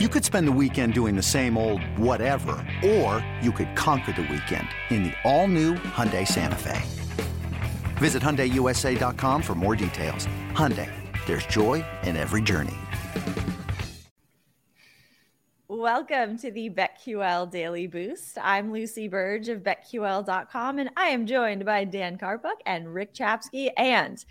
You could spend the weekend doing the same old whatever, or you could conquer the weekend in the all-new Hyundai Santa Fe. Visit HyundaiUSA.com for more details. Hyundai, there's joy in every journey. Welcome to the BetQL Daily Boost. I'm Lucy Burge of BetQL.com, and I am joined by Dan Karpuk and Rick Chapsky. And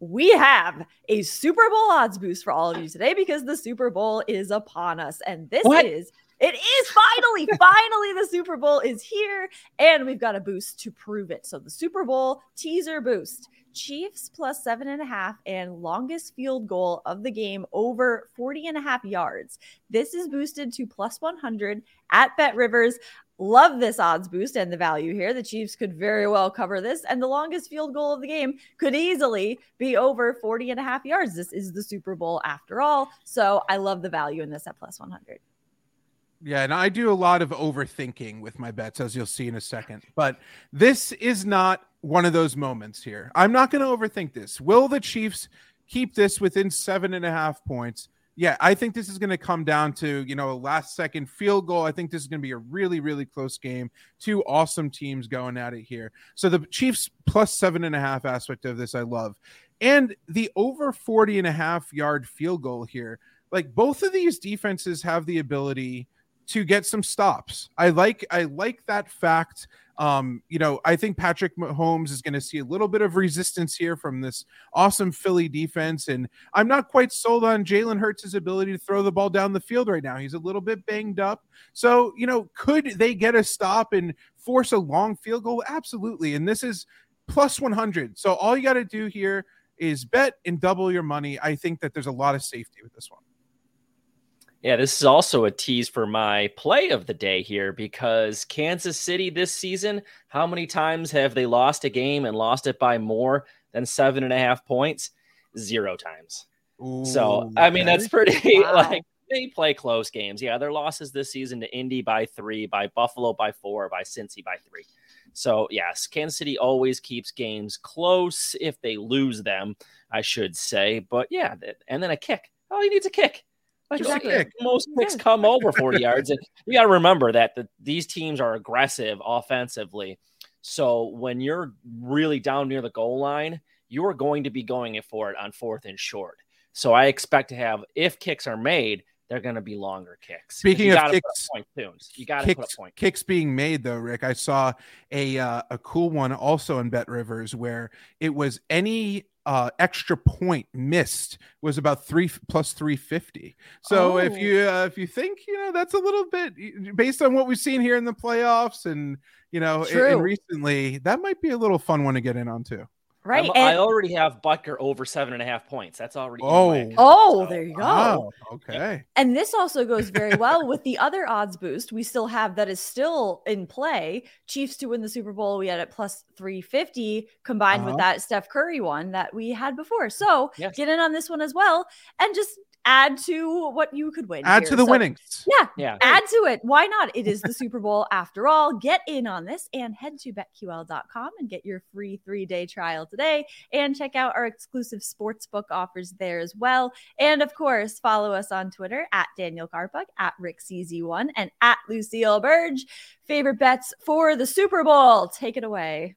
we have a Super Bowl odds boost for all of you today because the Super Bowl is upon us. And this what? is it is finally, finally, the Super Bowl is here, and we've got a boost to prove it. So, the Super Bowl teaser boost Chiefs plus seven and a half and longest field goal of the game over 40 and a half yards. This is boosted to plus 100 at Bet Rivers. Love this odds boost and the value here. The Chiefs could very well cover this, and the longest field goal of the game could easily be over 40 and a half yards. This is the Super Bowl after all. So I love the value in this at plus 100. Yeah, and I do a lot of overthinking with my bets, as you'll see in a second. But this is not one of those moments here. I'm not going to overthink this. Will the Chiefs keep this within seven and a half points? Yeah, I think this is going to come down to, you know, a last second field goal. I think this is going to be a really, really close game. Two awesome teams going at it here. So the Chiefs plus seven and a half aspect of this, I love. And the over 40 and a half yard field goal here. Like both of these defenses have the ability to get some stops. I like I like that fact. Um, you know, I think Patrick Mahomes is going to see a little bit of resistance here from this awesome Philly defense. And I'm not quite sold on Jalen Hurts' ability to throw the ball down the field right now. He's a little bit banged up. So, you know, could they get a stop and force a long field goal? Absolutely. And this is plus 100. So all you got to do here is bet and double your money. I think that there's a lot of safety with this one. Yeah, this is also a tease for my play of the day here because Kansas City this season, how many times have they lost a game and lost it by more than seven and a half points? Zero times. Ooh, so, I mean, that's pretty wow. like they play close games. Yeah, their losses this season to Indy by three, by Buffalo by four, by Cincy by three. So, yes, Kansas City always keeps games close if they lose them, I should say. But yeah, and then a kick. Oh, he needs a kick. Exactly. Most kicks come over 40 yards. And you got to remember that the, these teams are aggressive offensively. So when you're really down near the goal line, you are going to be going for it on fourth and short. So I expect to have, if kicks are made, they're going to be longer kicks. Speaking of kicks, you got to put a point. Kicks being made though, Rick. I saw a uh, a cool one also in Bet Rivers where it was any uh, extra point missed was about three plus 350. So oh. if you uh, if you think you know that's a little bit based on what we've seen here in the playoffs and you know and recently, that might be a little fun one to get in on too. Right. And, I already have Butker over seven and a half points. That's already. Oh, oh, so. there you go. Wow. Okay. And this also goes very well with the other odds boost we still have that is still in play. Chiefs to win the Super Bowl, we had at plus 350 combined uh-huh. with that Steph Curry one that we had before. So yes. get in on this one as well and just add to what you could win. Add here. to the so, winnings. Yeah, yeah. Add to it. Why not? It is the Super Bowl after all. Get in on this and head to betql.com and get your free three day trial today and check out our exclusive sportsbook offers there as well. And of course, follow us on Twitter at Daniel Karpuk, at Rick CZ1, and at Lucille Burge. Favorite bets for the Super Bowl. Take it away.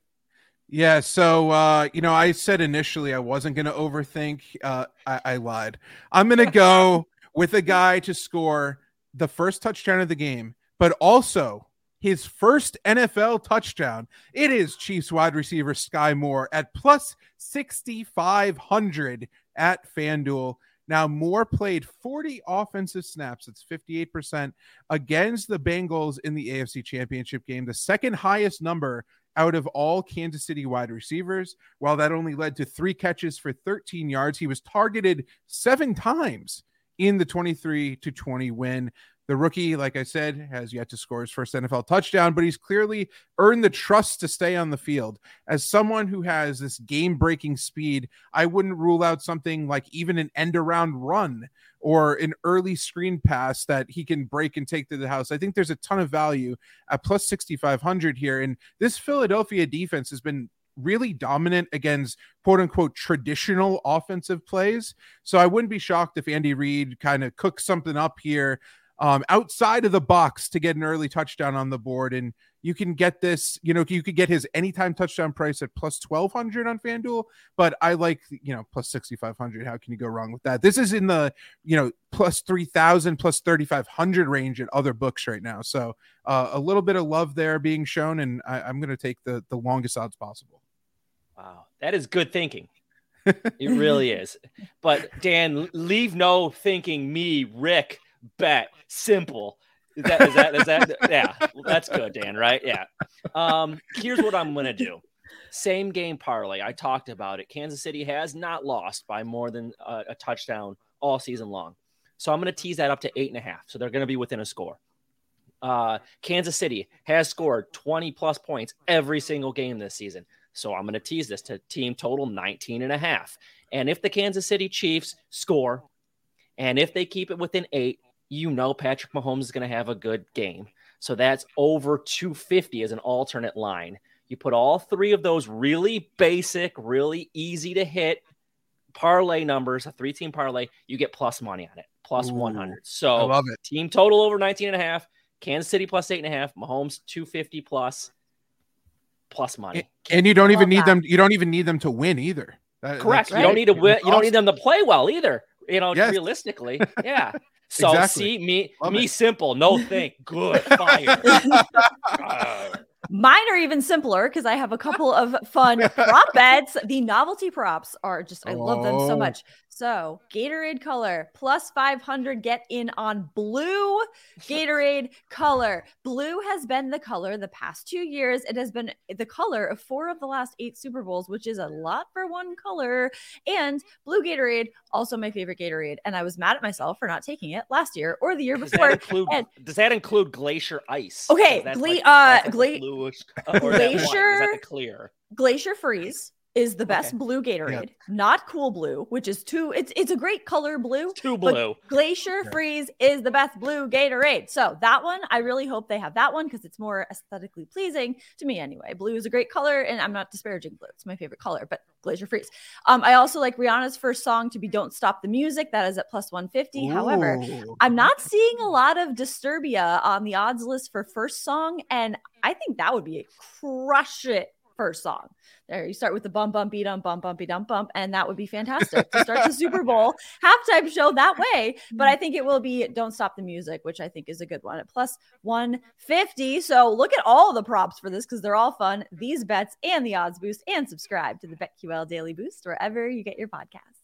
Yeah, so uh, you know, I said initially I wasn't going to overthink. Uh, I, I lied. I'm going to go with a guy to score the first touchdown of the game, but also his first NFL touchdown. It is Chiefs wide receiver Sky Moore at plus 6,500 at FanDuel. Now, Moore played 40 offensive snaps. That's 58% against the Bengals in the AFC Championship game, the second highest number out of all Kansas City wide receivers. While that only led to three catches for 13 yards, he was targeted seven times in the 23 to 20 win. The rookie, like I said, has yet to score his first NFL touchdown, but he's clearly earned the trust to stay on the field. As someone who has this game breaking speed, I wouldn't rule out something like even an end around run or an early screen pass that he can break and take to the house. I think there's a ton of value at plus 6,500 here. And this Philadelphia defense has been really dominant against quote unquote traditional offensive plays. So I wouldn't be shocked if Andy Reid kind of cooks something up here um, outside of the box to get an early touchdown on the board. And you can get this, you know, you could get his anytime touchdown price at plus 1200 on FanDuel, but I like, you know, plus 6500. How can you go wrong with that? This is in the, you know, plus 3000, plus 3500 range at other books right now. So uh, a little bit of love there being shown, and I, I'm going to take the, the longest odds possible. Wow. That is good thinking. it really is. But Dan, leave no thinking me, Rick, bet simple. Is that is that is that yeah, that's good, Dan, right? Yeah. Um, here's what I'm gonna do. Same game parlay. I talked about it. Kansas City has not lost by more than a, a touchdown all season long. So I'm going to tease that up to eight and a half. So they're going to be within a score. Uh, Kansas City has scored 20 plus points every single game this season. So I'm going to tease this to team total 19 and a half. And if the Kansas City Chiefs score, and if they keep it within eight, you know Patrick Mahomes is going to have a good game. So that's over 250 as an alternate line. You put all three of those really basic, really easy to hit parlay numbers, a three team parlay, you get plus money on it, plus Ooh, 100. So I love it. Team total over 19 and a half, Kansas City plus eight and a half, Mahomes 250 plus, plus money. And, and you don't even need that. them. You don't even need them to win either. That, Correct. You don't need to win. You don't need them to play well either. You know, yes. realistically, yeah. So exactly. see me, Love me it. simple, no think, good fire. Mine are even simpler because I have a couple of fun prop bets. The novelty props are just, I love them so oh. much. So, Gatorade color plus 500 get in on blue Gatorade color. Blue has been the color the past two years. It has been the color of four of the last eight Super Bowls, which is a lot for one color. And blue Gatorade, also my favorite Gatorade. And I was mad at myself for not taking it last year or the year does before. That include, and, does that include Glacier Ice? Okay, gla- like, uh, gla- Glacier clear. Glacier Freeze is the best okay. blue Gatorade, not cool blue, which is too it's it's a great color blue. Too blue. Glacier yeah. Freeze is the best blue Gatorade. So that one, I really hope they have that one because it's more aesthetically pleasing to me anyway. Blue is a great color, and I'm not disparaging blue. It's my favorite color, but Glacier Freeze. Um, I also like Rihanna's first song to be Don't Stop the Music. That is at plus 150. Ooh. However, I'm not seeing a lot of Disturbia on the odds list for first song, and I think that would be a crush it first song. There, you start with the bump, bumpy, dump, bump, bumpy, dump, bump, and that would be fantastic to start the Super Bowl halftime show that way. But mm-hmm. I think it will be Don't Stop the Music, which I think is a good one at plus 150. So look at all the props for this because they're all fun. These bets and the odds boost, and subscribe to the BetQL Daily Boost wherever you get your podcast.